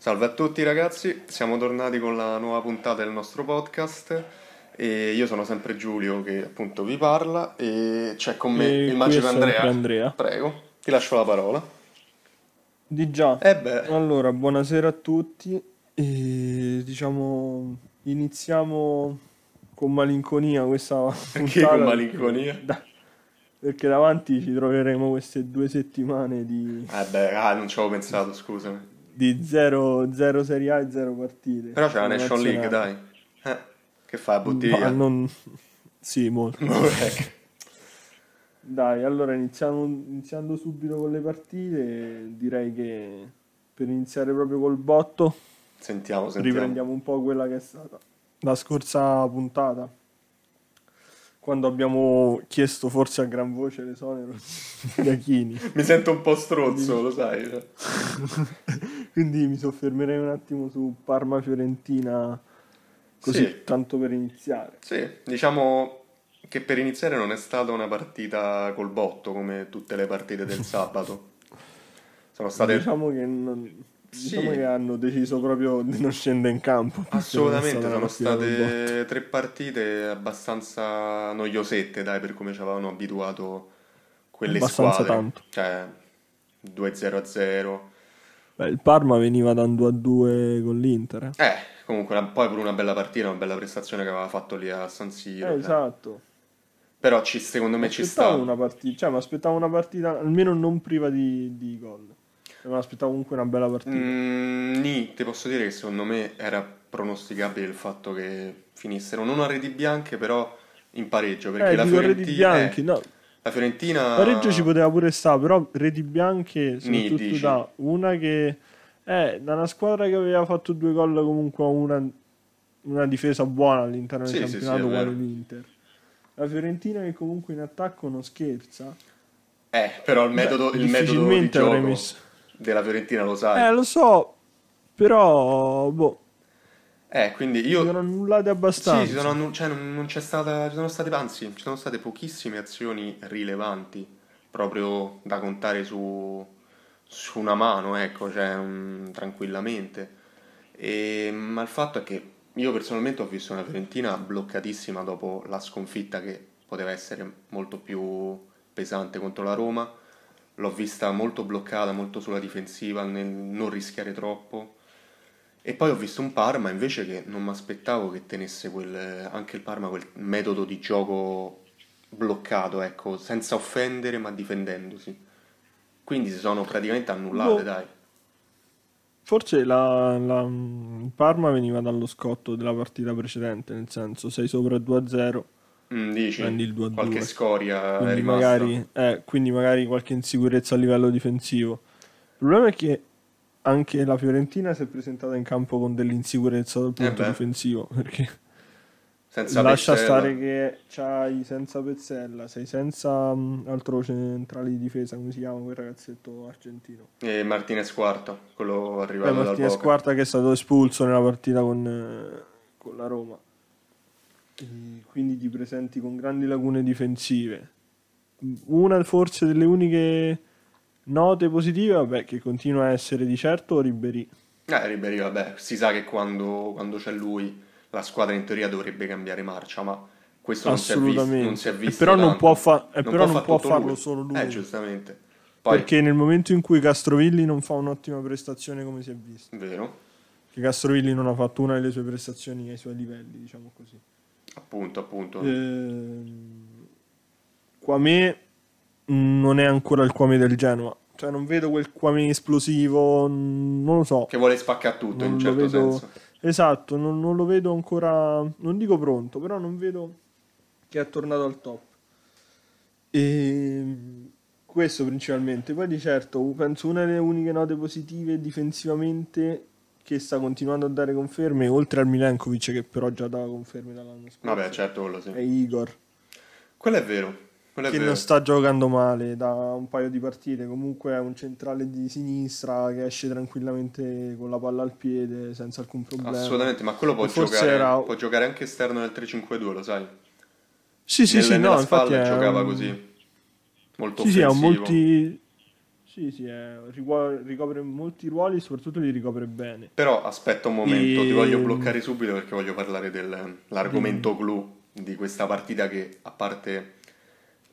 Salve a tutti ragazzi, siamo tornati con la nuova puntata del nostro podcast e io sono sempre Giulio che appunto vi parla e c'è con me E il magico Andrea. Andrea. Prego, ti lascio la parola. Di già. Eh beh, Allora, buonasera a tutti. E diciamo, iniziamo con malinconia questa Perché con malinconia? Perché, da- perché davanti ci troveremo queste due settimane di, eh beh, ah, non ci avevo pensato, scusami. Di zero, zero Serie A e zero partite. Però c'è la Nation League, dai. Eh, che fai a bottiglia? Ma non... Sì, molto. Dai, allora iniziamo, iniziando subito con le partite, direi che per iniziare proprio col botto Sentiamo, sentiamo. riprendiamo un po' quella che è stata la scorsa puntata, quando abbiamo chiesto forse a gran voce l'esonero di Achini. Mi sento un po' strozzo, lo sai. Quindi mi soffermerei un attimo su Parma-Fiorentina, così Sì. tanto per iniziare. Sì, diciamo che per iniziare non è stata una partita col botto come tutte le partite del sabato. Sono state Diciamo che, non- Sì. diciamo che hanno deciso proprio di non scendere in campo. assolutamente sono state tre partite abbastanza noiosette, dai, per come ci avevano abituato quelle Abbastanza squadre. tanto. Cioè 2-0-0. Beh, il Parma veniva da un 2-2 con l'Inter. eh. Eh, comunque una- poi pure una bella partita, una bella prestazione che aveva fatto lì a San Siro. Eh, cioè. esatto. Però ci, secondo me ci sta. una partita, cioè mi aspettavo una partita almeno non priva di, di gol. Cioè, mi aspettavo comunque una bella partita. Mm, nì, ti posso dire che secondo me era pronosticabile il fatto che finissero non a reti bianche, però in pareggio. Perché eh, la dico reti Fiorentina, bianchi, eh, no, la Fiorentina pareggio ci poteva pure stare, però reti bianche soprattutto dici? da una che eh, da una squadra che aveva fatto due gol comunque a una, una difesa buona all'interno del Sì, sì, sì, campionato quale vero. l'Inter. La Fiorentina che comunque in attacco non scherza. Eh, però il metodo, Beh, il metodo di gioco messo- della Fiorentina lo sai. Eh, lo so, però boh, Eh, quindi io sono annullate abbastanza. Sì, sono cioè, non, non c'è stata, ci sono state, anzi, ci sono state pochissime azioni rilevanti, proprio da contare su, su una mano, ecco, cioè, mm, tranquillamente. E, ma il fatto è che io personalmente ho visto una Fiorentina bloccatissima dopo la sconfitta che poteva essere molto più pesante contro la Roma. L'ho vista molto bloccata, molto sulla difensiva, nel non rischiare troppo. E poi ho visto un Parma invece che non mi aspettavo che tenesse quel, anche il Parma quel metodo di gioco bloccato, ecco, senza offendere ma difendendosi. Quindi si sono praticamente annullate, Boh. dai. Forse la, la- il Parma veniva dallo scotto della partita precedente, nel senso sei sopra 2-0, Mm, dici, Prendi il 2-2. qualche scoria è quindi rimasta. magari, eh, quindi magari qualche insicurezza a livello difensivo. Il problema è che anche la Fiorentina si è presentata in campo con dell'insicurezza dal punto Eh beh. difensivo, perché Senza lascia Pezzella. stare che c'hai senza Pezzella, sei senza mm, altro centrale di difesa, come si chiama quel ragazzetto argentino. E Martinez quarto, quello Beh, arrivato dal Martinez. Quarta che è stato espulso nella partita con, eh, con la Roma. E quindi ti presenti con grandi lacune difensive. Una forse delle uniche note positive, vabbè, che continua a essere di certo Ribéry. Eh, Ribéry, vabbè, si sa che quando, quando c'è lui la squadra in teoria dovrebbe cambiare marcia, ma questo non si è visto, non si è visto però non tanto. può, fa- e però non far può tutto farlo lui. solo lui. Eh, giustamente. Poi, Perché nel momento in cui Castrovilli non fa un'ottima prestazione come si è visto, vero, che Castrovilli non ha fatto una delle sue prestazioni ai suoi livelli, diciamo così. appunto, appunto. Ehm, Quame non è ancora il Quame del Genoa. Cioè, non vedo quel Quame esplosivo, non lo so. Che vuole spaccare tutto in Non un lo certo vedo- senso. Esatto, non, non lo vedo ancora, non dico pronto, però non vedo che è tornato al top. E questo principalmente. Poi di certo, penso una delle uniche note positive difensivamente che sta continuando a dare conferme, oltre al Milenkovic che però già dava conferme dall'anno scorso, Vabbè, certo, quello sì. è Igor. Quello è vero. Che non sta giocando male da un paio di partite. Comunque è un centrale di sinistra che esce tranquillamente con la palla al piede senza alcun problema. Assolutamente, ma quello può giocare, era- può giocare anche esterno nel 3-5-2, lo sai? Sì, sì, Nelle- sì, nella no, infatti è giocava così. Molto Sì, sì, molti Sì, sì, è- ricopre molti ruoli e soprattutto li ricopre bene. Però aspetta un momento, E- ti voglio bloccare subito perché voglio parlare dell'argomento clou di questa partita che, a parte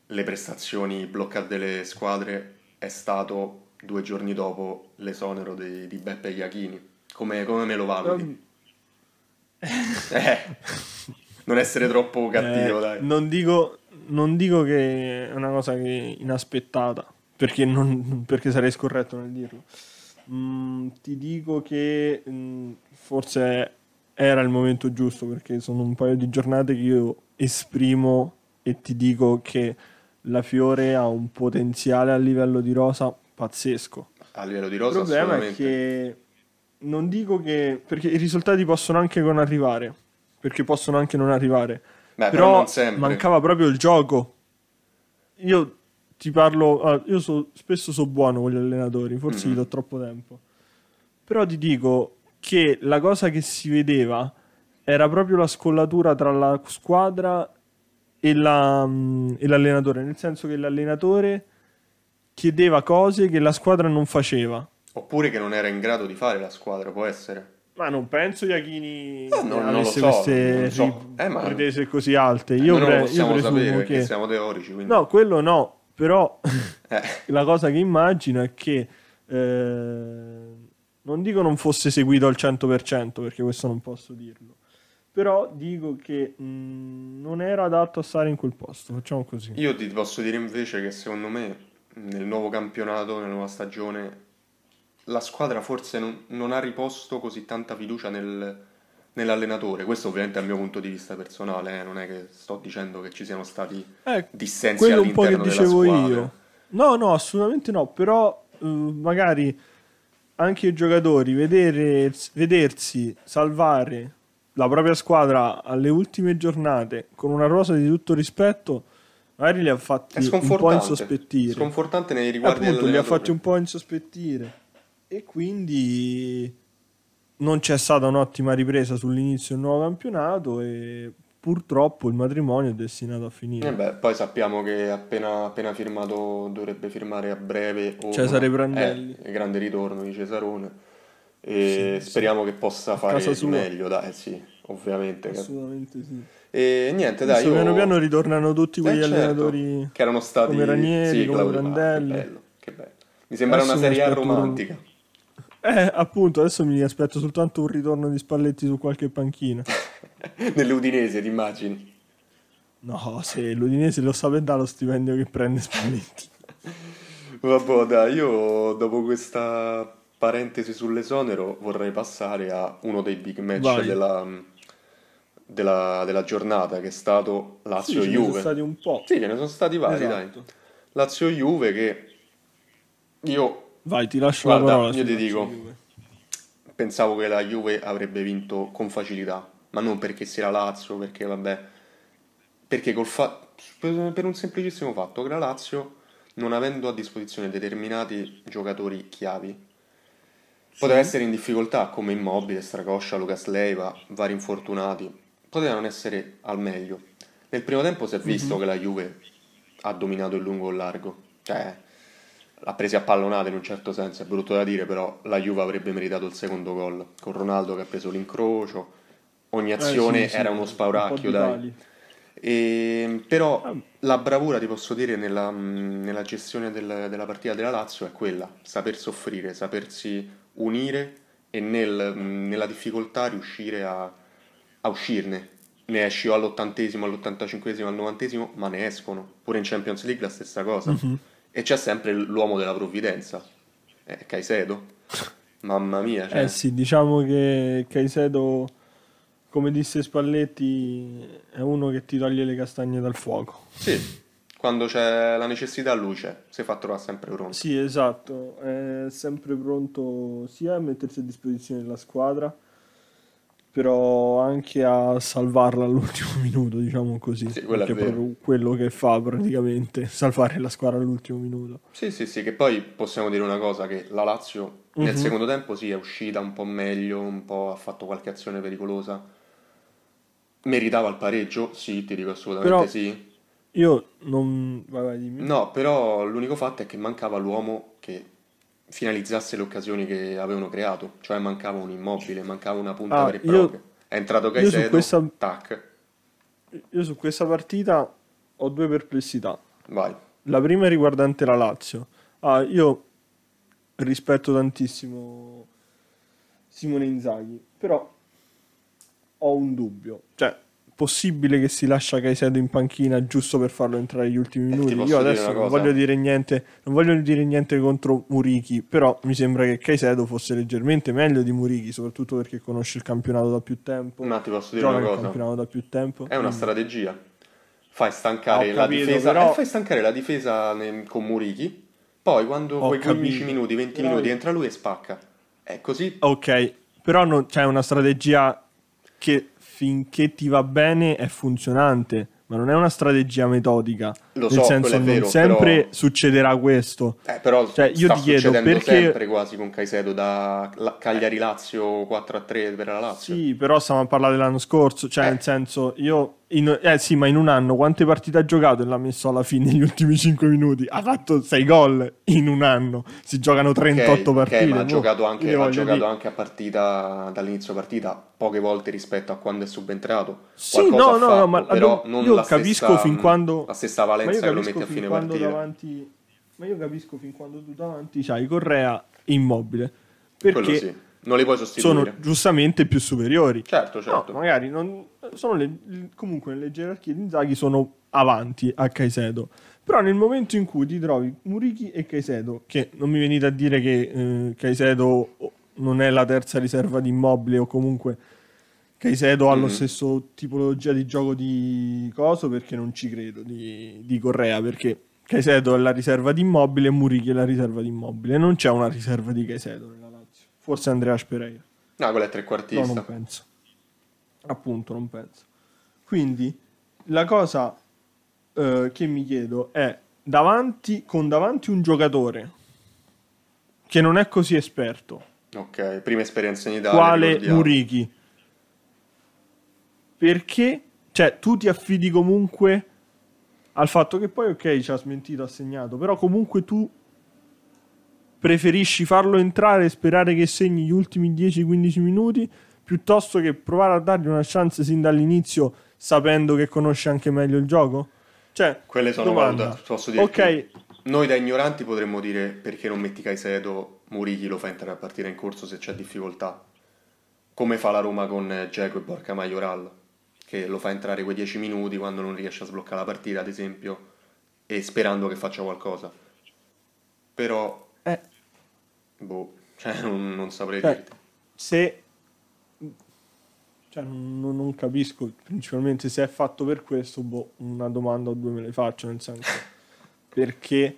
le prestazioni bloccate delle squadre, è stato due giorni dopo l'esonero di, di Beppe Iachini. Come, come me lo valuti? Eh, non essere troppo cattivo, Eh, dai. Non dico, non dico che è una cosa che inaspettata, perché, non- perché sarei scorretto nel dirlo. Mm, ti dico che mm, forse era il momento giusto, perché sono un paio di giornate che io esprimo e ti dico che la Fiore ha un potenziale a livello di rosa pazzesco. A livello di Il rosa, problema è che non dico che perché i risultati possono anche non arrivare, perché possono anche non arrivare. Beh, però però non sempre. mancava proprio il gioco. Io ti parlo, ah, io so- spesso so buono con gli allenatori, forse Mhm. gli do troppo tempo. Però ti dico che la cosa che si vedeva era proprio la scollatura tra la squadra e, la- mm, e l'allenatore, nel senso che l'allenatore chiedeva cose che la squadra non faceva. Oppure che non era in grado di fare la squadra, può essere. Ma non penso Iachini No, non- non lo avesse so, queste non so. Eh, ma- pretese così alte. Eh, Io, non pre- lo io possiamo presumo che... siamo teorici, quindi... No, quello no, però Eh, la cosa che immagino è che eh, non dico non fosse seguito al 100% perché questo non posso dirlo. Però dico che mh, non era adatto a stare in quel posto, facciamo così. Io ti posso dire invece che secondo me nel nuovo campionato, nella nuova stagione, la squadra forse non, non ha riposto così tanta fiducia nel- nell'allenatore. Questo ovviamente è il mio punto di vista personale, eh, non è che sto dicendo che ci siano stati Eh, dissensi quello un po' che all'interno della dicevo squadra. io. No, no, assolutamente no, però eh, magari anche i giocatori vedere, vedersi salvare la propria squadra alle ultime giornate con una rosa di tutto rispetto, magari li ha fatti un po' insospettire. Sconfortante nei riguardi Appunto, li ha fatti un po' insospettire. E quindi non c'è stata un'ottima ripresa sull'inizio del nuovo campionato e purtroppo il matrimonio è destinato a finire. Eh beh, poi sappiamo che appena, appena firmato dovrebbe firmare a breve o Cesare Prandelli. eh, il grande ritorno di Cesarone e Sì, speriamo che possa fare di meglio, dai, sì, ovviamente. Assolutamente sì. E niente, dai, io... piano piano ritornano tutti Eh, quegli certo, allenatori. che erano stati come Ranieri, sì, come Prandelli. che bello, che bello. Mi sembra Adesso una serie A aspetto un- romantica. Eh, appunto, adesso mi aspetto soltanto un ritorno di Spalletti su qualche panchina. Nell'Udinese, ti immagini? No, se l'Udinese lo sa dare lo stipendio che prende Spalletti. Vabbè, dai, io dopo questa parentesi sull'esonero vorrei passare a uno dei big match della, della, della giornata, che è stato Sì, ce ne sono Lazio-Juve. stati un po'. Sì, ce ne sono stati vari, Esatto. dai. Lazio-Juve che io Vai, ti lascio Guarda, la parola. io ti dico. Pensavo che la Juve avrebbe vinto con facilità, ma non perché sia la Lazio, perché vabbè, perché col fa- per un semplicissimo fatto che la Lazio, non avendo a disposizione determinati giocatori chiavi, poteva essere in difficoltà come Immobile, Stracoscia, Lucas Leiva, vari infortunati, poteva non essere al meglio. Nel primo tempo si è visto che la Juve ha dominato il lungo e il largo, cioè l'ha presa a pallonate in un certo senso, è brutto da dire, però la Juve avrebbe meritato il secondo gol, con Ronaldo che ha preso l'incrocio, ogni azione Eh, sì, sì, era uno un spauracchio, di dai. E, però Ah. la bravura, ti posso dire, nella, mh, nella gestione del- della partita della Lazio è quella, saper soffrire, sapersi unire e nel- nella difficoltà riuscire a, a uscirne. Ne esci o all'ottantesimo, all'ottantacinquesimo, al novantesimo, ma ne escono. Pure in Champions League la stessa cosa. Mhm. E c'è sempre l'uomo della provvidenza, eh, Caicedo. Mamma mia, cioè, Eh sì, diciamo che Caicedo, come disse Spalletti, è uno che ti toglie le castagne dal fuoco. sì, quando c'è la necessità lui c'è, si fa trovare sempre pronto. Sì, esatto, è sempre pronto sia a mettersi a disposizione della squadra, però anche a salvarla all'ultimo minuto, diciamo così. Sì, quello è proprio quello che fa praticamente, salvare la squadra all'ultimo minuto. Sì, sì, sì, che poi possiamo dire una cosa, che la Lazio nel Mhm. secondo tempo sì, è uscita un po' meglio, un po' ha fatto qualche azione pericolosa. Meritava il pareggio? Sì, ti dico assolutamente Però- sì. Io non... Vai, vai. No, però l'unico fatto è che mancava l'uomo che finalizzasse le occasioni che avevano creato, cioè mancava un immobile, mancava una punta Ah, vera e propria. È entrato io su Caicedo, questa- tac, Io su questa partita ho due perplessità. vai. La prima è riguardante la Lazio. Ah, io rispetto tantissimo Simone Inzaghi, però ho un dubbio. Cioè, possibile che si lascia Caicedo in panchina giusto per farlo entrare negli ultimi Eh, ti minuti? Io adesso non voglio dire niente, non voglio dire niente contro Murichi, però mi sembra che Caicedo fosse leggermente meglio di Murichi, soprattutto perché conosce il campionato da più tempo. Ma ti posso dire una il cosa? campionato da più tempo. È una strategia. Fai stancare la capito, difesa, però- eh, fai stancare la difesa con Murichi, poi quando Ho quei 15 capito, minuti, 20 però- minuti entra lui e spacca. È così. Ok, però non, c'è una strategia che finché ti va bene è funzionante, ma non è una strategia metodica. Lo Nel so, senso, è non vero, sempre però- succederà questo. Eh, però Cioè, io ti chiedo, succedendo perché- sempre quasi con Caicedo da la- Cagliari-Lazio 4-3 per la Lazio. Sì, però stiamo a parlare dell'anno scorso, cioè Eh. nel senso, io... in- eh sì, ma in un anno quante partite ha giocato e l'ha messo alla fine negli ultimi 5 minuti? Ha fatto 6 gol in un anno. Si giocano 38 Ok, ok, partite. ma ha boh, giocato, anche, ha giocato anche a partita dall'inizio partita poche volte rispetto a quando è subentrato. Sì, Qualcosa no, no, no, ma però non io capisco stessa, fin quando- la stessa Ma io valenza che lo capisco metti a fin fine quando partita. davanti Ma io capisco fin quando tu davanti c'hai Correa immobile perché sì, non li puoi sono sostituire. giustamente più superiori. Certo, certo. No, magari non, sono le- comunque nelle gerarchie di Inzaghi sono avanti a Caicedo. Però nel momento in cui ti trovi Murichi e Caicedo, che non mi venite a dire che eh, Caicedo non è la terza riserva di immobile o comunque Caicedo ha lo Mhm. stesso tipologia di gioco di coso perché non ci credo di, di Correa perché Caicedo è la riserva di immobile e Murichi è la riserva di immobile non c'è una riserva di Caicedo nella Lazio forse Andrea Spereira No, quello è No, trequartista. non penso. Appunto, non penso. Quindi, la cosa eh, che mi chiedo è, davanti, con davanti un giocatore che non è così esperto, Ok, prima esperienza in Italia. quale. Murichi, perché, cioè, tu ti affidi comunque al fatto che poi, ok, ci ha smentito, ha segnato, però comunque tu preferisci farlo entrare e sperare che segni gli ultimi 10-15 minuti piuttosto che provare a dargli una chance sin dall'inizio sapendo che conosce anche meglio il gioco? Cioè, Quelle sono domanda. valutazioni. Posso dire Ok, Noi da ignoranti potremmo dire perché non metti Caicedo, Murichi lo fa entrare a partire in corso se c'è difficoltà. Come fa la Roma con Geco e Borca Majoral, che lo fa entrare quei 10 minuti quando non riesce a sbloccare la partita, ad esempio, e sperando che faccia qualcosa. Però, eh, boh, cioè non, non saprei Cioè, dirti. se cioè, non, non capisco principalmente se è fatto per questo boh, una domanda o due me le faccio nel senso perché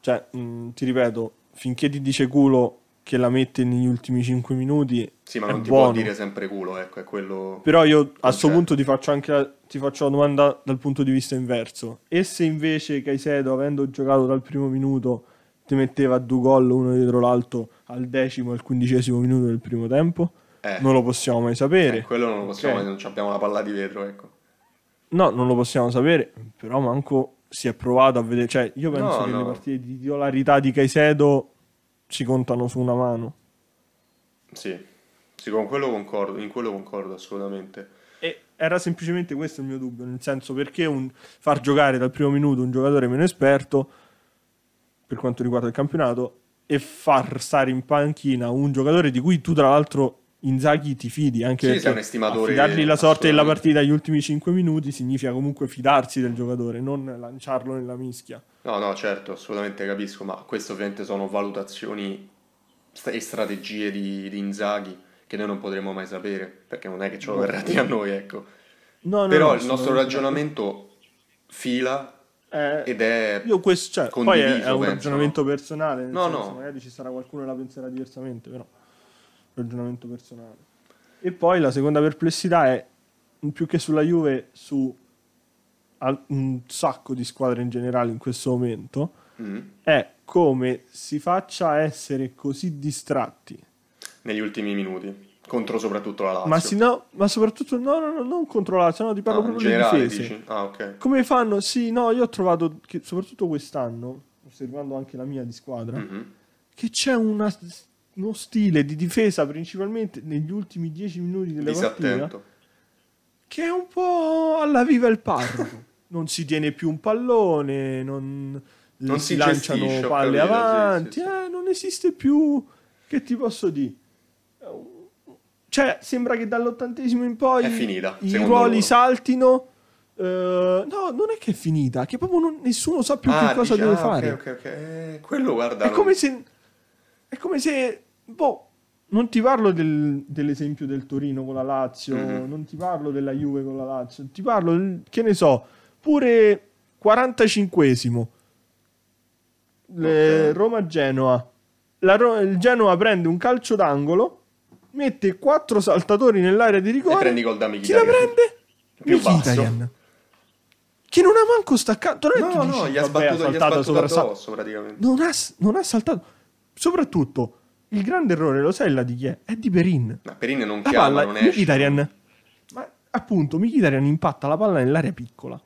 cioè mh, ti ripeto finché ti dice culo che la mette negli ultimi 5 minuti Sì, ma non ti buono. può dire sempre culo, ecco, è quello... però io a questo punto ti faccio anche la, ti faccio la domanda dal punto di vista inverso e se invece Caicedo avendo giocato dal primo minuto ti metteva due gol uno dietro l'altro al decimo e al quindicesimo minuto del primo tempo Eh, non lo possiamo mai sapere eh, quello non lo possiamo, Ok. non abbiamo la palla di vetro, ecco. No, non lo possiamo sapere, però manco si è provato a vedere. Cioè, io penso No, che no. le partite di titolarità di Caicedo si contano su una mano. Sì, sì, con quello concordo, in quello concordo assolutamente. E era semplicemente questo il mio dubbio, nel senso perché un- far giocare dal primo minuto un giocatore meno esperto per quanto riguarda il campionato e far stare in panchina un giocatore di cui tu tra l'altro Inzaghi ti fidi anche Sì, perché sei un estimatore, affidargli la sorte della partita agli ultimi 5 minuti significa comunque fidarsi del giocatore, non lanciarlo nella mischia. No, no, certo, assolutamente capisco, ma queste ovviamente sono valutazioni e strategie di, di Inzaghi che noi non potremo mai sapere, perché non è che ce lo verrà a dire a noi, ecco. No, no, Però no, il nostro ragionamento fila Eh, ed è... io questo, cioè, poi è, è un penso, ragionamento personale, nel No, senso, no. magari ci sarà qualcuno che la penserà diversamente, però ragionamento personale. E poi la seconda perplessità è più che sulla Juve su un sacco di squadre in generale in questo momento Mm. è come si faccia a essere così distratti negli ultimi minuti. Contro soprattutto la Lazio. Ma, sì, no, ma soprattutto no, no, no, non contro la Lazio, no, ti parlo Ah, proprio di difese. dici? Ah, ok. Come fanno? Sì, no, io ho trovato che soprattutto quest'anno, osservando anche la mia di squadra, Mhm. che c'è una- uno stile di difesa principalmente negli ultimi 10 minuti delle partite Disattento. che è un po' alla viva il parroco. non si tiene più un pallone, non, Non si, si lanciano palle capito, sì, avanti, sì, sì. eh, non esiste più, che ti posso dire? Cioè, sembra che dall'ottantesimo in poi finita, i ruoli loro. saltino. eh, no, non è che è finita, che proprio non- nessuno sa più Ah, che cosa dici- deve ah, fare. Ok, ok, ok. Eh, quello guarda. È non- come se. È come se. Boh, non ti parlo del- dell'esempio del Torino con la Lazio, Mhm. non ti parlo della Juve con la Lazio, ti parlo, che ne so, pure 45esimo. Le- Ok. Roma-Genoa. La Ro- il Genoa prende un calcio d'angolo, mette quattro saltatori nell'area di E rigore. prendi gol da Chi la Mkhitaryan. prende? Più basso. Mkhitaryan. Che non ha manco staccato. Non No, tu dici, no, gli ha sbattuto, gli ha saltato sbattuto sopra addosso praticamente. non ha, non ha saltato. Soprattutto, il grande errore, lo sai là di chi è? È di Perin. Ma Perin non La chiama, palla, non esce. Mkhitaryan. Ma appunto, Mkhitaryan impatta la palla nell'area piccola.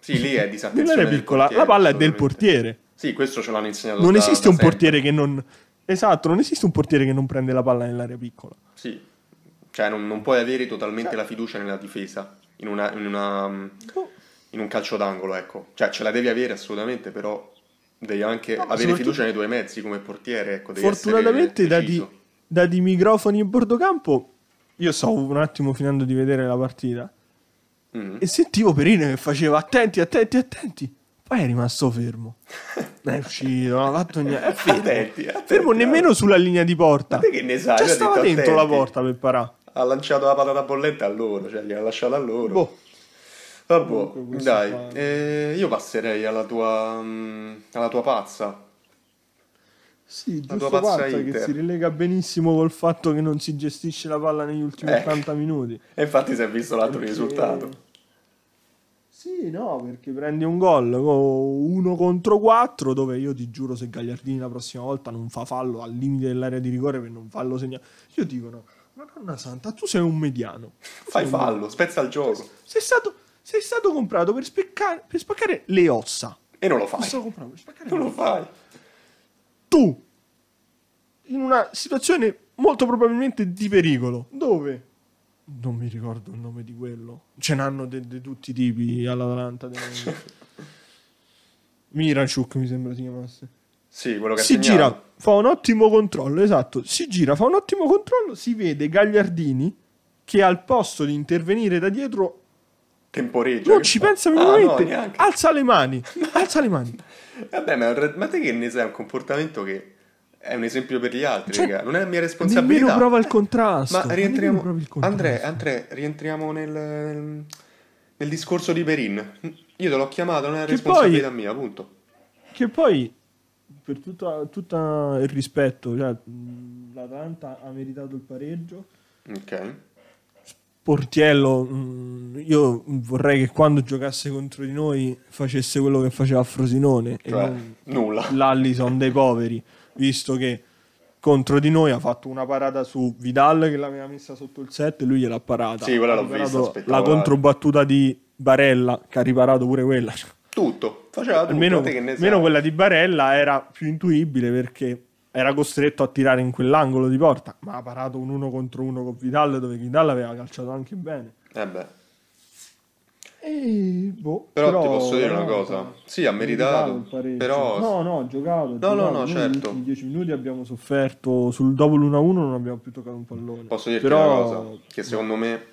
Sì, lì è disattenzione Nell'area piccola, portiere, la palla è del portiere. Sì, questo ce l'hanno insegnato Non da- esiste da un sempre. portiere che non... Esatto, non esiste un portiere che non prende la palla nell'area piccola. Sì. Cioè, non, non puoi avere totalmente Cioè- la fiducia nella difesa in, una, in, una, Boh. in un calcio d'angolo, ecco. Cioè, ce la devi avere assolutamente, però devi anche No, avere fiducia nei tuoi mezzi come portiere, ecco. Fortunatamente da di, da di microfoni in bordocampo, io stavo un attimo finendo di vedere la partita Mhm. e sentivo Perino che faceva attenti, attenti, attenti. Poi è rimasto fermo. Non è uscito, non ha fatto niente. È fermo. Attenti, attenti, fermo nemmeno sulla linea di porta. Ma che ne sai? Ho stava dentro la attenti. porta per parare. Ha lanciato la patata bollente a loro, cioè gliel'ha lasciata a loro. Boh. Vabbè, dai, eh, io passerei alla tua, mm, alla tua pazza. Sì, La giusto tua pazza pazza che si rilega benissimo col fatto che non si gestisce la palla negli ultimi Ecco. 80 minuti. E infatti si è visto l'altro Perché- risultato. Sì, no, perché prendi un gol uno contro quattro dove io ti giuro se Gagliardini la prossima volta non fa fallo al limite dell'area di rigore per non fallo segnare. Io dico no, madonna santa, tu sei un mediano. Fai fallo, spezza il gioco. Sei stato, sei stato comprato per, speccare- per spaccare le ossa. E non lo Sei fai. stato comprato per spaccare Non lo fai. Tu, in una situazione molto probabilmente di pericolo, dove? Non mi ricordo il nome di quello. Ce n'hanno di tutti i tipi all'Atalanta. Miranchuk mi sembra si chiamasse. Sì, quello che Si segnato. gira, fa un ottimo controllo, esatto. Si gira, fa un ottimo controllo, si vede Gagliardini che al posto di intervenire da dietro Temporeggia. non ci fa? pensa Ah, no, minimamente. neanche. alza le mani, alza le mani. Vabbè, ma, ma te che ne sai? Un comportamento che è un esempio per gli altri, Cioè. Non è mia Nemmeno responsabilità. prova il contrasto. Ma nemmeno rientriamo. contrasto. Andrea, Andrea, rientriamo nel, nel, discorso di Perin. Io te l'ho chiamato, non è Che responsabilità poi- mia, punto. Che poi, per tutto tutta il rispetto, cioè, l'Atalanta ha meritato il pareggio. Ok. Portiello, mh, io vorrei che quando giocasse contro di noi facesse quello che faceva Frosinone e Cioè, non nulla. l'Allison dei poveri, visto che contro di noi ha fatto una parata su Vidal che l'aveva messa sotto il 7 e lui gliel'ha parata. Sì, quella l'ho vista, La controbattuta di Barella che ha riparato pure quella. Tutto. Faceva tutto. almeno, almeno quella di Barella era più intuibile perché era costretto a tirare in quell'angolo di porta, ma ha parato un uno contro uno con Vidal dove Vidal aveva calciato anche bene. Eh beh. E, boh, Però, ti posso dire no, una cosa. Sì, ha meritato. Però No, no, ha giocato. ha no, no, Noi certo. Ultimi 10 minuti abbiamo sofferto. Sul dopo l'1-1 non abbiamo più toccato un pallone. posso dirti Però... una cosa. Che secondo me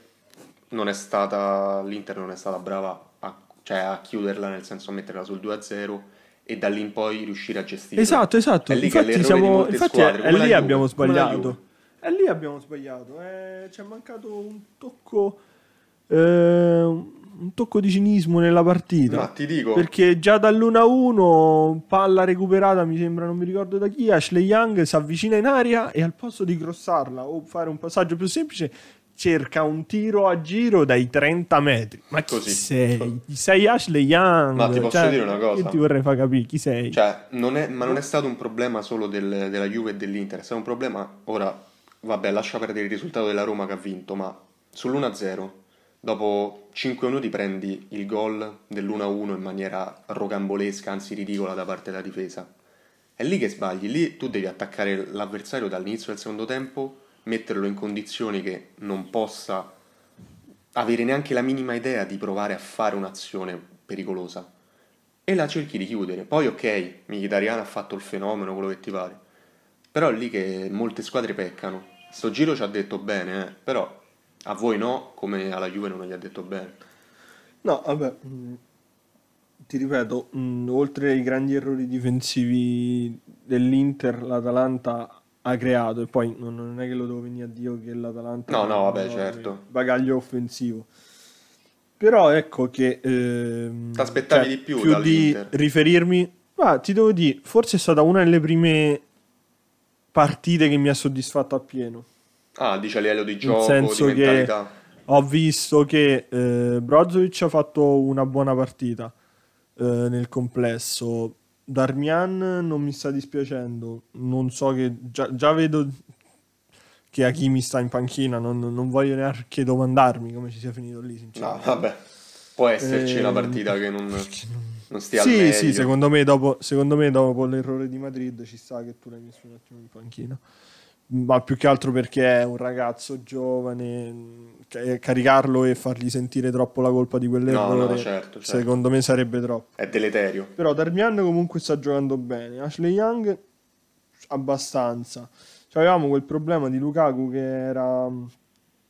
non è stata. L'Inter non è stata brava a, cioè, a chiuderla, nel senso a metterla sul 2-0 e da lì in poi riuscire a gestirla. Esatto, esatto. È lì che è infatti l'errore di siamo, molte infatti squadre, è, la lì abbiamo sbagliato. È lì abbiamo sbagliato. eh, ci è mancato un tocco. eh, un tocco di cinismo nella partita. Ma ti dico, Perché già dall'1-1, palla recuperata, mi sembra, non mi ricordo da chi, Ashley Young si avvicina in aria e al posto di crossarla o fare un passaggio più semplice, cerca un tiro a giro dai 30 metri. Ma chi Così. sei? Chi sei Ashley Young? Ma ti posso Cioè, dire una cosa? Io ti vorrei far capire chi sei. Cioè, non è- ma non è stato un problema solo del- della Juve e dell'Inter, è stato un problema, ora, vabbè, lascia perdere il risultato della Roma che ha vinto, ma sull'1-0, dopo 5 minuti prendi il gol dell'1-1 in maniera rocambolesca, anzi ridicola da parte della difesa. È lì che sbagli, lì tu devi attaccare l'avversario dall'inizio del secondo tempo, metterlo in condizioni che non possa avere neanche la minima idea di provare a fare un'azione pericolosa. E la cerchi di chiudere. Poi ok, Mkhitaryan ha fatto il fenomeno, quello che ti pare. Però è lì che molte squadre peccano. Sto giro ci ha detto bene, eh, però a voi no, come alla Juve non gli ha detto bene. No, vabbè, mh, ti ripeto, mh, oltre ai grandi errori difensivi dell'Inter, l'Atalanta ha creato e poi non, non è che lo devo venire a dire che l'Atalanta No, no, vabbè, certo. bagaglio offensivo. Però ecco che ehm, T'aspettavi di più di dall'Inter. riferirmi, ma ti devo dire, forse è stata una delle prime partite che mi ha soddisfatto appieno. Ah, dice a livello di gioco, senso di che- mentalità. Ho visto che eh, Brozovic ha fatto una buona partita eh, nel complesso. Darmian non mi sta dispiacendo. Non so che già, già vedo che Hakimi sta in panchina. Non, non voglio neanche domandarmi come ci sia finito lì. No, Sinceramente. vabbè. Può esserci Ehm, una partita che non, non stia al Sì, meglio. sì, secondo me, dopo, secondo me dopo l'errore di Madrid ci sta che tu l'hai messo un attimo in panchina. Ma più che altro perché è un ragazzo giovane, ca- caricarlo e fargli sentire troppo la colpa di No, quell'errore, no, certo, certo. secondo me sarebbe troppo. È deleterio. Però Darmian comunque sta giocando bene, Ashley Young abbastanza. Cioè, avevamo quel problema di Lukaku che era mh,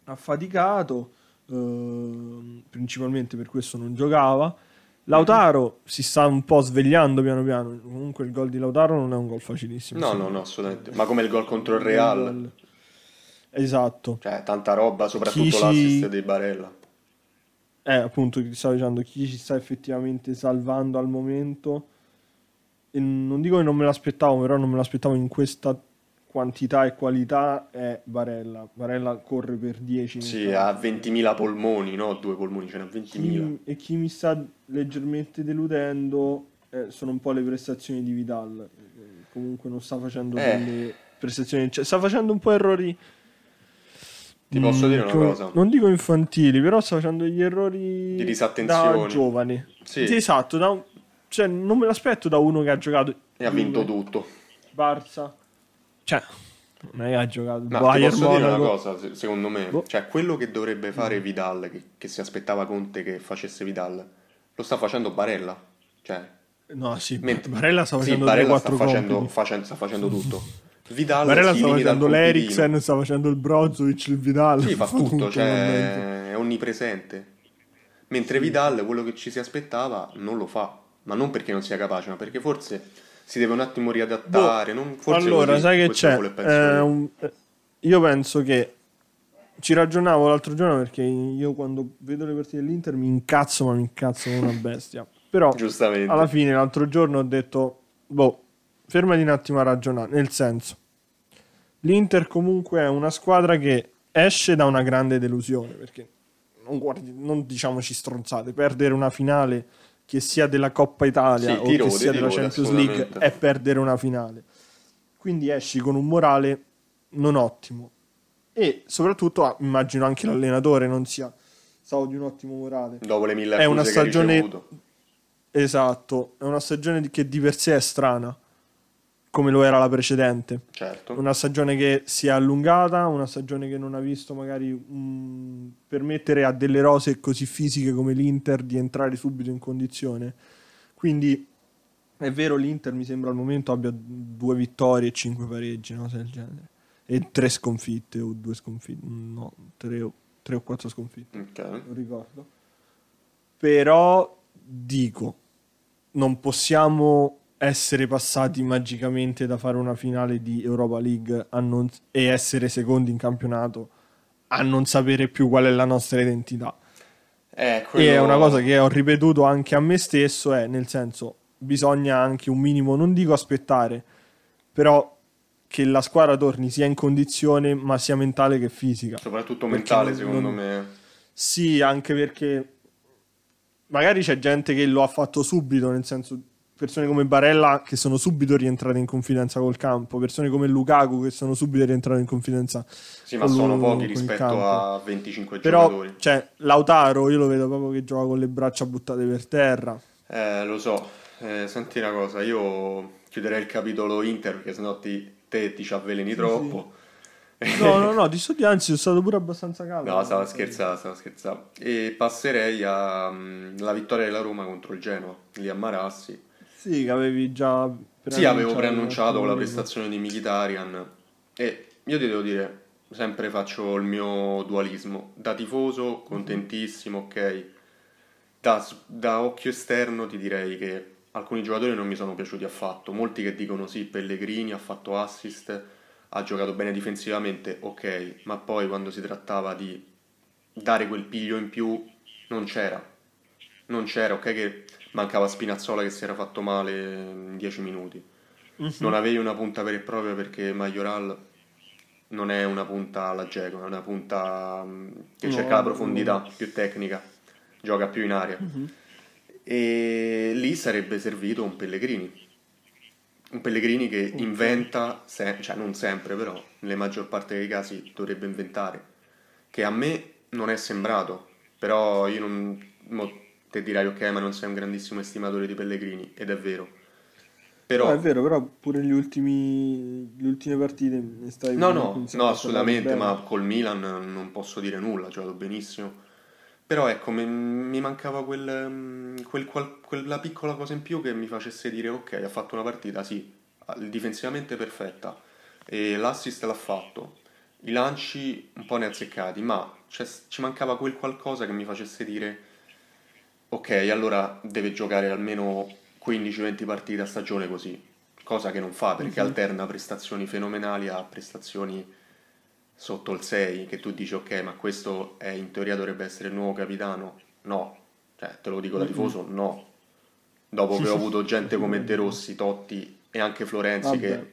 affaticato, ehm, principalmente per questo non giocava. Lautaro si sta un po' svegliando piano piano. Comunque il gol di Lautaro non è un gol facilissimo. No, no, no, assolutamente. Ma come il gol contro il Real. Esatto. Cioè, tanta roba, soprattutto Chi ci- l'assist di Barella. Eh, appunto, ti stavo dicendo, chi ci sta effettivamente salvando al momento. E non dico che non me l'aspettavo, però non me l'aspettavo in questa quantità e qualità è Barella. Barella corre per 10. nel Sì, ha 20.000 polmoni, no? Due polmoni, ce n'ha 20.000. Chi- e chi mi sta leggermente deludendo eh, sono un po' le prestazioni di Vidal. Eh, Comunque non sta facendo Eh. delle prestazioni, cioè, sta facendo un po' errori. Ti posso mm, dire una come- cosa? Non dico infantili, però sta facendo degli errori Di disattenzione. da giovani. Sì. Sì, esatto, da un- cioè, non me l'aspetto da uno che ha giocato E ha vinto tutto. Barça. Cioè, non è che ha giocato No, Bayern posso dire una Monaco. cosa, se- secondo me. Boh. Cioè, quello che dovrebbe fare Vidal, che, che si aspettava Conte che facesse Vidal, lo sta facendo Barella. Cioè, No, sì, mentre- Barella sta sì, facendo Barella sta 3-4 facendo, facendo- sta facendo tutto. Vidal Barella sta facendo l'Eriksen, sta facendo il Brozovic, il Vidal. Sì, fa tutto, cioè è onnipresente. Mentre Vidal, quello che ci si aspettava, non lo fa. Ma non perché non sia capace, ma perché forse si deve un attimo riadattare. non- forse allora, così, sai che c'è? penso Eh, io. un- eh, io penso che ci ragionavo l'altro giorno perché io quando vedo le partite dell'Inter mi incazzo, ma mi incazzo come una bestia. Però Giustamente. alla fine l'altro giorno ho detto, boh, fermati un attimo a ragionare, nel senso, l'Inter comunque è una squadra che esce da una grande delusione, perché non, guardi, non diciamoci stronzate, perdere una finale che sia della Coppa Italia Sì, o ti che sia della Champions League è perdere una finale. Quindi esci con un morale non ottimo. E soprattutto ah, immagino anche l'allenatore non sia stato di un ottimo morale. Dopo le mille è una stagione-. Esatto, è una stagione che di per sé è strana, come lo era la precedente. Certo. Una stagione che si è allungata, una stagione che non ha visto magari mm, permettere a delle rose così fisiche come l'Inter di entrare subito in condizione. Quindi è vero, l'Inter mi sembra al momento abbia due vittorie e cinque pareggi, no? Del genere. E tre sconfitte o due sconfitte, no, tre o, tre o quattro sconfitte Ok. non ricordo. Però dico, non possiamo essere passati magicamente da fare una finale di Europa League a non- e essere secondi in campionato a non sapere più qual è la nostra identità. Eh, E quello- è una cosa che ho ripetuto anche a me stesso, è nel senso, bisogna anche un minimo, non dico aspettare, però che la squadra torni sia in condizione, ma sia mentale che fisica. Soprattutto mentale, non- secondo non- me. Sì, anche perché magari c'è gente che lo ha fatto subito, nel senso persone come Barella che sono subito rientrate in confidenza col campo, persone come Lukaku che sono subito rientrate in confidenza. Sì, ma sono pochi rispetto a 25 Però, giocatori. Cioè, Lautaro io lo vedo proprio che gioca con le braccia buttate per terra. Eh, lo so. Eh, senti una cosa, io chiuderei il capitolo Inter perché sennò ti, te ti ci avveleni troppo. No, no, no, di studi anzi sono stato pure abbastanza caldo. No, stavo scherzando, stavo scherzando. E passerei alla vittoria della Roma contro il Genoa, lì a Marassi. Sì, che avevi già Sì, avevo preannunciato con la prestazione di Mkhitaryan e io ti devo dire, sempre faccio il mio dualismo. Da tifoso, contentissimo, ok. Da, da occhio esterno ti direi che alcuni giocatori non mi sono piaciuti affatto. Molti che dicono sì, Pellegrini ha fatto assist ha giocato bene difensivamente, ok, ma poi quando si trattava di dare quel piglio in più non c'era. Non c'era, ok che mancava Spinazzola che si era fatto male in 10 minuti. Uh-huh. Non avevi una punta vera e propria perché Majoral non è una punta alla Geco, è una punta mm, che no, cerca la profondità, no. più tecnica, gioca più in aria. Uh-huh. E lì sarebbe servito un Pellegrini un Pellegrini che okay. inventa, se, cioè non sempre però, nella maggior parte dei casi dovrebbe inventare, che a me non è sembrato, però io non... Mo, te dirai ok ma non sei un grandissimo estimatore di Pellegrini, ed è vero. Però... No, è vero, però pure gli ultimi, le ultime partite ne stai... No, no, no assolutamente, ma col Milan non posso dire nulla, ha giocato benissimo. Però ecco, mi, mi mancava quel, quel, quel, quella piccola cosa in più che mi facesse dire ok, ha fatto una partita, sì, difensivamente perfetta, e l'assist l'ha fatto, i lanci un po' ne azzeccati, ma ci mancava quel qualcosa che mi facesse dire ok, allora deve giocare almeno 15-20 partite a stagione così, cosa che non fa perché uh-huh. alterna prestazioni fenomenali a prestazioni sotto il 6 che tu dici ok ma questo è, in teoria dovrebbe essere il nuovo capitano? No. Cioè te lo dico da tifoso no. Dopo che ho avuto gente come De Rossi, Totti e anche Florenzi vabbè. che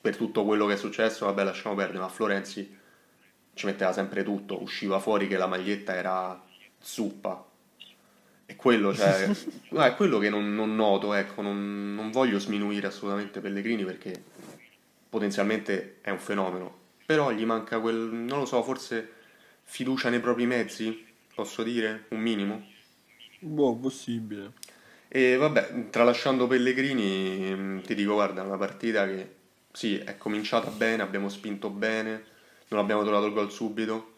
per tutto quello che è successo vabbè lasciamo perdere ma Florenzi ci metteva sempre tutto usciva fuori che la maglietta era zuppa e quello, cioè, no, è quello che non, non noto ecco non, non voglio sminuire assolutamente Pellegrini perché potenzialmente è un fenomeno però gli manca quel, non lo so, forse fiducia nei propri mezzi, posso dire, un minimo. Boh, possibile. E vabbè, tralasciando Pellegrini, mm, ti dico, guarda, è una partita che sì, è cominciata bene, abbiamo spinto bene, non abbiamo trovato il gol subito.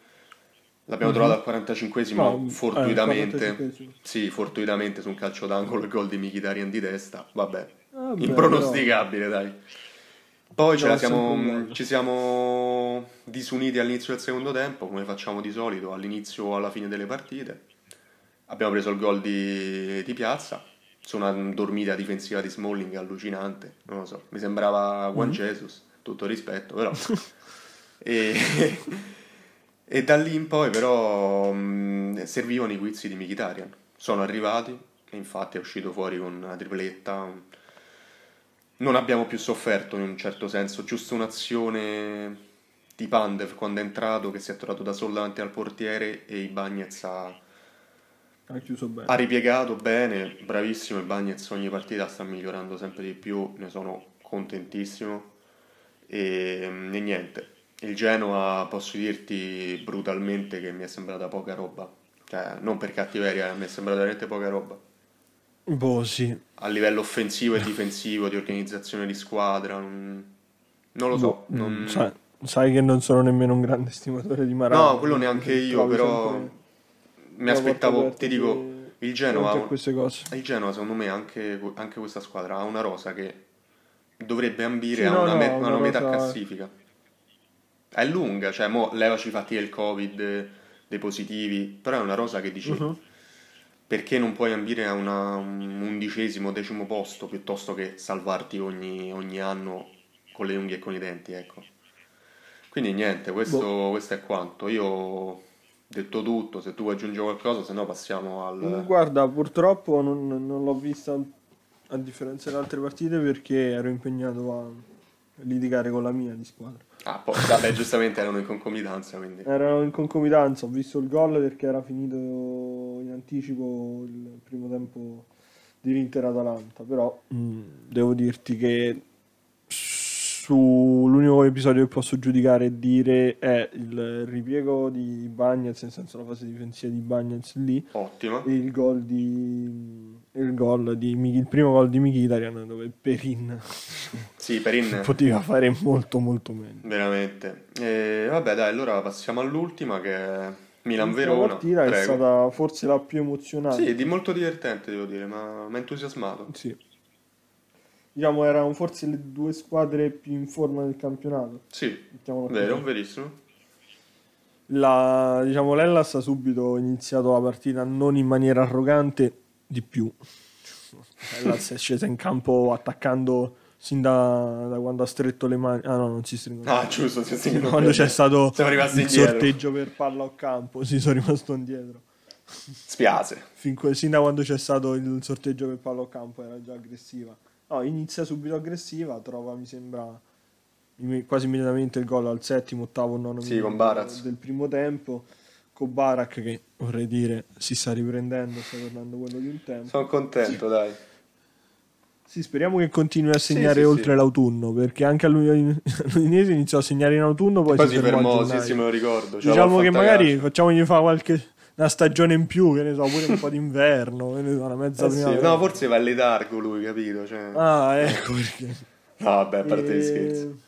L'abbiamo mm-hmm. trovato al 45esimo no, fortuitamente. Eh, sì, fortuitamente su un calcio d'angolo il gol di Mkhitaryan di testa. Vabbè, vabbè impronosticabile, però... dai. Poi siamo, ci siamo disuniti all'inizio del secondo tempo, come facciamo di solito all'inizio o alla fine delle partite. Abbiamo preso il gol di, di Piazza su una dormita difensiva di Smalling allucinante. Non lo so, mi sembrava Juan mm-hmm. Jesus, tutto rispetto, però. e, e, da lì in poi, però, mh, servivano i quiz di Mkhitaryan. Sono arrivati, e infatti è uscito fuori con una tripletta non abbiamo più sofferto in un certo senso, giusto un'azione di Pandev quando è entrato che si è trovato da solo davanti al portiere e i Bagnets ha, ha chiuso bene. Ha ripiegato bene, bravissimo il Bagnets ogni partita sta migliorando sempre di più, ne sono contentissimo e, e niente, il Genoa posso dirti brutalmente che mi è sembrata poca roba, cioè non per cattiveria, mi è sembrata veramente poca roba. Boh, sì. A livello offensivo e difensivo, di organizzazione di squadra, non, non lo so. Boh, non... Sai, sai, che non sono nemmeno un grande stimatore di Maradona. No, quello neanche io, però mi aspettavo, ti dico, il Genoa, il Genoa secondo me anche, anche, questa squadra ha una rosa che dovrebbe ambire sì, a una, no, me- una, una metà rosa... classifica. È lunga, cioè mo levaci i fatti del Covid, dei positivi, però è una rosa che dici... Uh-huh perché non puoi ambire a una, un undicesimo, decimo posto piuttosto che salvarti ogni, ogni, anno con le unghie e con i denti, ecco. Quindi niente, questo, boh. questo, è quanto. Io ho detto tutto, se tu vuoi aggiungere qualcosa, se no passiamo al... Guarda, purtroppo non, non l'ho vista a differenza delle altre partite perché ero impegnato a litigare con la mia di squadra. Ah, poi, vabbè, giustamente erano in concomitanza, quindi. Erano in concomitanza, ho visto il gol perché era finito in anticipo il primo tempo dell'Inter Atalanta, però mh, devo dirti che sull'unico episodio che posso giudicare e dire è il ripiego di Bagnez, nel senso la fase difensiva di Bagnez lì, Ottima. e il gol di il gol di il primo gol di Mkhitaryan dove Perin Sì, Perin poteva fare molto molto meglio. veramente. E vabbè, dai, allora passiamo all'ultima che è L'ultima Milan-Verona. partita è stata forse la più emozionante. Sì, di molto divertente, devo dire, ma mi ha entusiasmato. Sì. Diciamo erano forse le due squadre più in forma del campionato. Sì, vero, verissimo. La, diciamo, l'Hellas ha subito iniziato la partita non in maniera arrogante, di più. L'Hellas è scesa in campo attaccando sin da, da quando ha stretto le mani. Ah no, non si stringono. Ah, giusto, sì, sì, quando c'è stato il sorteggio per palla o campo, sì, sono rimasto indietro. Spiace. Fin, sin da quando c'è stato il sorteggio per palla o campo era già aggressiva. No, inizia subito aggressiva, trova, mi sembra, quasi immediatamente il gol al settimo, ottavo, nono Sì, minuto del primo tempo. Con Barak che vorrei dire si sta riprendendo, sta tornando quello di un tempo. Sono contento, dai. Sì, speriamo che continui a segnare sì, oltre sì. l'autunno, perché anche all'Udinese iniziò a segnare in autunno, poi, Poi si fermò fermò, sì, sì, me lo ricordo. Diciamo che magari facciamogli fare qualche una stagione in più, che ne so, pure un po' d'inverno, che ne so, una mezza Eh sì. No, forse va in letargo lui, capito? Cioè... Ah, ecco perché. No, vabbè, a parte gli E- scherzi.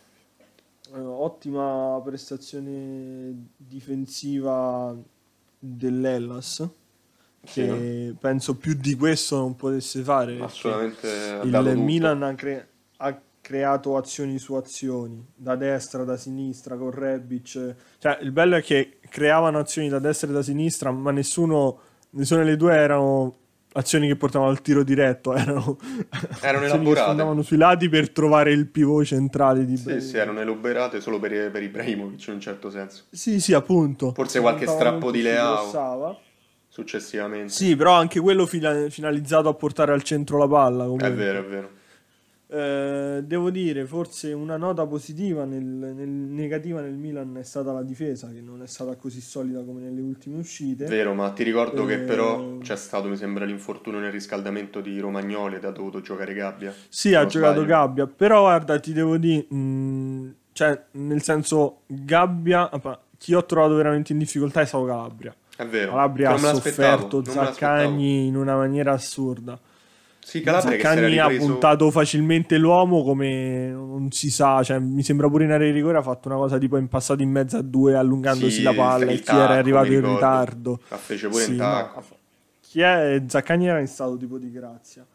eh, ottima prestazione difensiva dell'Ellas, che penso più di questo non potesse fare. Assolutamente il. Milan ha, cre- ha creato azioni su azioni, da destra, da sinistra, con Rebic. Cioè, il bello è che creavano azioni da destra e da sinistra, ma nessuno, nessuna delle due erano azioni che portavano al tiro diretto, erano, Erano che elaborate. andavano sui lati per trovare il pivot centrale di Sì, sì, erano elaborate solo per, per Ibrahimovic in un certo senso. Sì, sì, appunto. Forse qualche strappo di Leao. Successivamente. Sì, però anche quello fila- finalizzato a portare al centro la palla. È comunque. vero, è vero. Eh, devo dire, forse una nota positiva nel, nel- negativa nel Milan è stata la difesa, che non è stata così solida come nelle ultime uscite. Vero, ma ti ricordo che Eh, però c'è stato, mi sembra, l'infortunio nel riscaldamento di Romagnoli ed ha dovuto giocare Gabbia. Sì, ha giocato sbaglio. Gabbia, però guarda, ti devo dire, mh, cioè, nel senso, Gabbia, chi ho trovato veramente in difficoltà è stato Calabria. È vero. Calabria che ha sofferto. Zaccagni in una maniera assurda. Sì, Calabria Zaccagni ha puntato facilmente l'uomo come non si sa, cioè, mi sembra pure in area di rigore ha fatto una cosa tipo impassato in mezzo a due allungandosi Sì, la palla e chi tacco, era arrivato in ritardo. La fece pure Sì, in no, tacco. fa- chi è Zaccagni era in stato tipo di grazia.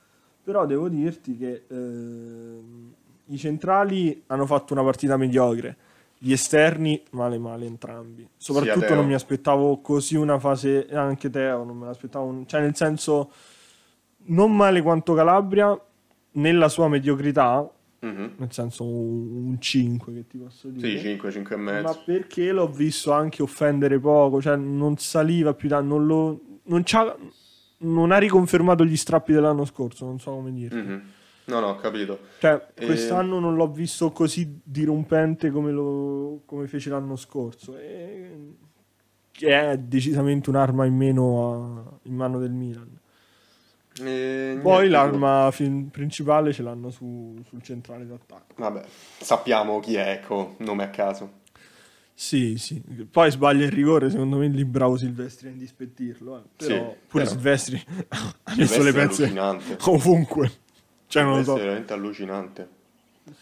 Però devo dirti che ehm, i centrali hanno fatto una partita mediocre. Gli esterni male male entrambi. Soprattutto Teo. non mi aspettavo così una fase anche Teo, non me l'aspettavo, un- cioè nel senso non male quanto Calabria nella sua mediocrità, Mhm. nel senso un, un 5 che ti posso dire. Sì, 5, 5 e Ma mezzo. perché l'ho visto anche offendere poco, cioè non saliva più da non lo non, c'ha- non ha riconfermato gli strappi dell'anno scorso, non so come dire. Mhm. No, no, ho capito. Cioè, E- quest'anno non l'ho visto così dirompente come, lo, come fece l'anno scorso. E, che è decisamente un'arma in meno a- in mano del Milan. E Poi l'arma fin- principale ce l'hanno su- sul centrale d'attacco. Vabbè, sappiamo chi è, ecco, nome a caso. Sì, sì. Poi sbaglia il rigore, secondo me lì bravo Silvestri a indispettirlo. eh. Però Sì, pure però- Silvestri ha messo le pezze ovunque. Cioè, non lo so. è veramente allucinante.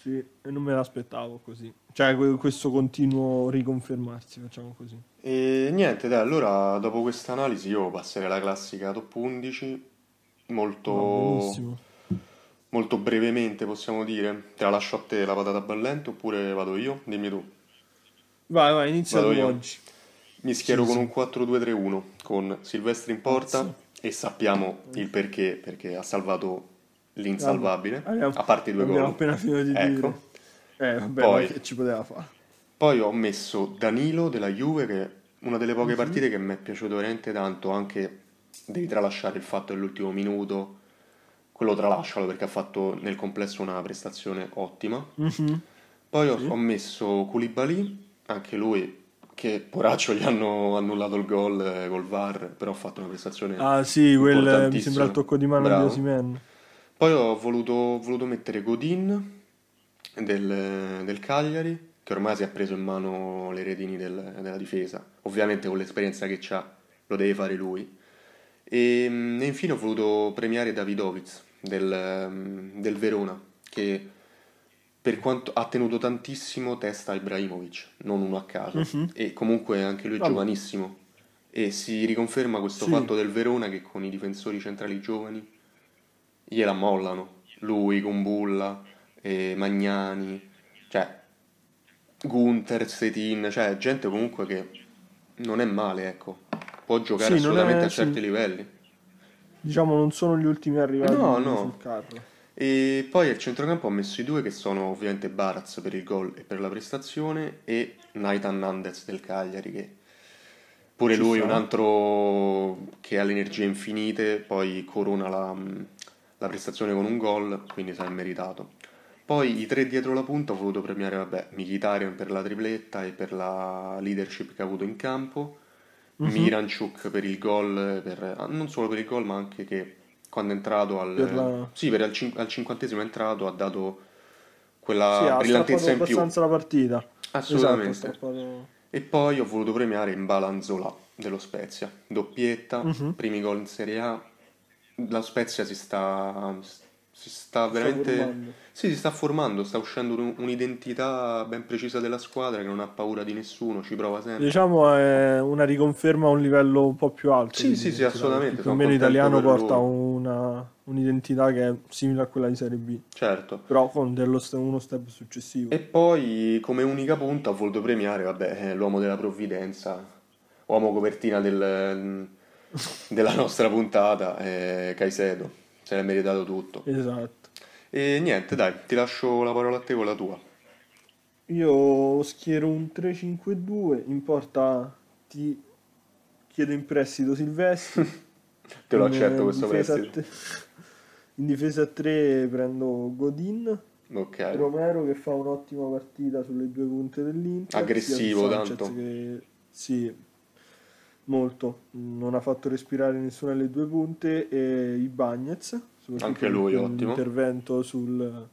Sì, e non me l'aspettavo così. Cioè, que- questo continuo riconfermarsi, facciamo così. E niente, dai, allora dopo questa analisi io passerei alla classica top 11, molto, benissimo. molto brevemente possiamo dire. Te la lascio a te la patata bollente oppure vado io? Dimmi tu. Vai, vai, inizia tu oggi. Mi schiero Sì, con sì. un 4-2-3-1 con Silvestri in porta Cazzo. e sappiamo il perché, perché ha salvato l'insalvabile, Abbiamo- a parte i due Abbiamo gol. appena finito di Ecco. dire. Eh, vabbè, Poi- che ci poteva fare? Poi ho messo Danilo della Juve, che è una delle Mhm. poche partite che mi è piaciuto veramente tanto, anche devi tralasciare il fatto dell'ultimo minuto, quello tralascialo perché ha fatto nel complesso una prestazione ottima. Mhm. Poi ho, ho messo Koulibaly, anche lui che poraccio gli hanno annullato il gol eh, col VAR, però ha fatto una prestazione Ah sì, quel, mi sembra il tocco di mano Bravo. di Osimen. Poi ho voluto, voluto mettere Godin del, del Cagliari, che ormai si è preso in mano le redini del- della difesa. Ovviamente con l'esperienza che ha lo deve fare lui. E, e infine ho voluto premiare Davidovic del, del Verona, che per quanto ha tenuto tantissimo testa a Ibrahimovic, non uno a caso, Mhm. e comunque anche lui è Vabbè. giovanissimo. E si riconferma questo Sì. fatto del Verona che con i difensori centrali giovani gliela mollano. Lui, Kumbulla, eh, Magnani, cioè Gunther, Setin, cioè gente comunque che non è male, ecco. Può giocare Sì, assolutamente è- a certi sì. livelli. Diciamo non sono gli ultimi arrivati No, no. sul carro. E poi al centrocampo ho messo i due che sono ovviamente Baraz per il gol e per la prestazione e Nathan Nandez del Cagliari che pure Ci lui sta. un altro che ha le energie infinite, poi corona la, la prestazione con un gol, quindi sa è meritato. Poi i tre dietro la punta ho voluto premiare, vabbè, Mkhitaryan per la tripletta e per la leadership che ha avuto in campo, Mhm. Miranchuk per il gol, per- ah, non solo per il gol ma anche che quando è entrato al, Per la- sì, per al, cin- al cinquantesimo è entrato, ha dato Sì, quella ha brillantezza in più. abbastanza la partita. Assolutamente. Esatto, ha strappato- E poi ho voluto premiare Mbalanzola dello Spezia, doppietta, Mhm. primi gol in Serie A. La Spezia si sta, si sta veramente... formando. sì, si sta formando, sta uscendo un- un'identità ben precisa della squadra che non ha paura di nessuno, ci prova sempre. Diciamo è una riconferma a un livello un po' più alto. Sì, sì, sì, assolutamente, Più o meno per porta una- un'identità che è simile a quella di Serie B, Certo. però con dello st- uno step successivo. E poi come unica punta ho voluto premiare, vabbè, eh, l'uomo della provvidenza, uomo copertina del- della nostra puntata, eh, Caicedo, se l'è meritato tutto. Esatto. E niente, dai, ti lascio la parola a te con la tua. Io schiero un 3-5-2, in porta ti chiedo in prestito Silvestri. Te lo accetto questo prestito. In difesa a 3 prendo Godin, Ok, Romero che fa un'ottima partita sulle due punte dell'Inter. Aggressivo, tanto. che- Sì, molto. Non ha fatto respirare nessuna delle due punte. E i Bagnets, Anche lui, ottimo. L'intervento sul,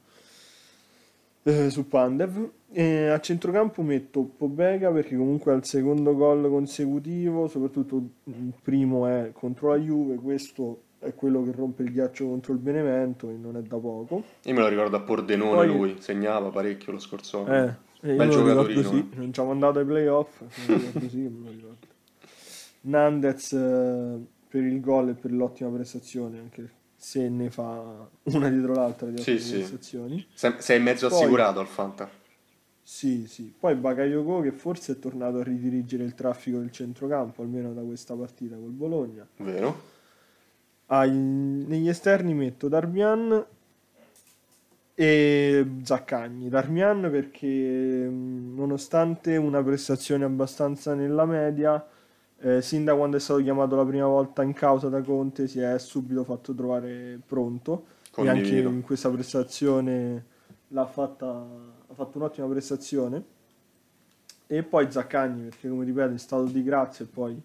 eh, su Pandev. E a centrocampo metto Pobega perché comunque ha il secondo gol consecutivo, soprattutto il primo è contro la Juve, questo è quello che rompe il ghiaccio contro il Benevento e non è da poco. io me lo ricordo a Pordenone Poi- lui, segnava parecchio lo scorso anno. Eh, Bel giocatorino, sì, eh. non ci siamo andati ai playoff, ricordo sì, me lo ricordo. Nandez eh, per il gol e per l'ottima prestazione, anche se ne fa una dietro l'altra di Sì, sì. prestazioni. Se- Sei mezzo Poi- assicurato al Fanta. Sì, sì. Poi Bakayoko che forse è tornato a ridirigere il traffico del centrocampo, almeno da questa partita col Bologna. Vero? Ai- negli esterni metto Darmian e Zaccagni. Darmian perché mh, nonostante una prestazione abbastanza nella media, eh, sin da quando è stato chiamato la prima volta in causa da Conte si è subito fatto trovare pronto e anche Condivido. in questa prestazione l'ha fatta, ha fatto un'ottima prestazione. E poi Zaccagni perché come ripeto in stato di grazia e poi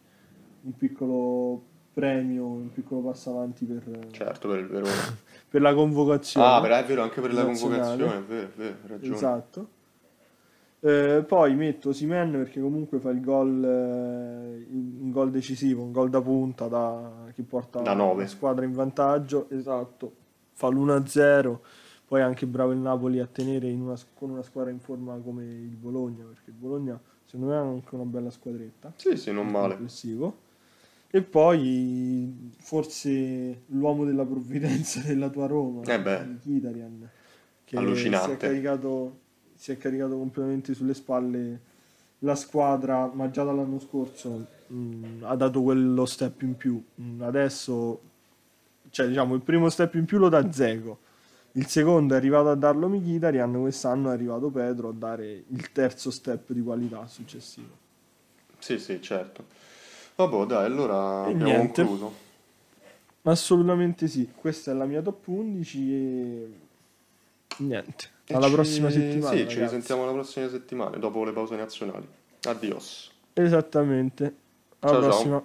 un piccolo premio, un piccolo passo avanti per, Certo, per il Verona. per la convocazione. Ah, però è vero, anche per la Nazionale. convocazione, è vero, è vero, ragione. Esatto. Eh, poi metto Simen perché comunque fa il gol, eh, un gol decisivo, un gol da punta da, che porta Da la squadra in vantaggio. Esatto, fa l'1-0. Poi è anche bravo il Napoli a tenere una- con una squadra in forma come il Bologna, perché il Bologna secondo me è anche una bella squadretta. Sì, sì, non male. complessivo. E poi forse l'uomo della provvidenza della tua Roma, Eh beh. Mkhitaryan, che Allucinante. Si è, caricato, si è caricato completamente sulle spalle la squadra, ma già dall'anno scorso mh, ha dato quello step in più. Mh, adesso, cioè diciamo, il primo step in più lo dà Zego. Il secondo è arrivato a darlo Mkhitaryan, quest'anno è arrivato Pedro a dare il terzo step di qualità successivo. Sì, sì, certo. Vabbè, dai, allora E abbiamo niente. concluso. Assolutamente sì, questa è la mia top 11 e niente. Alla ci- prossima settimana. Sì, ci ragazzi. risentiamo la prossima settimana, dopo le pause nazionali. Addios. Esattamente. Alla Ciao, ciao. prossima.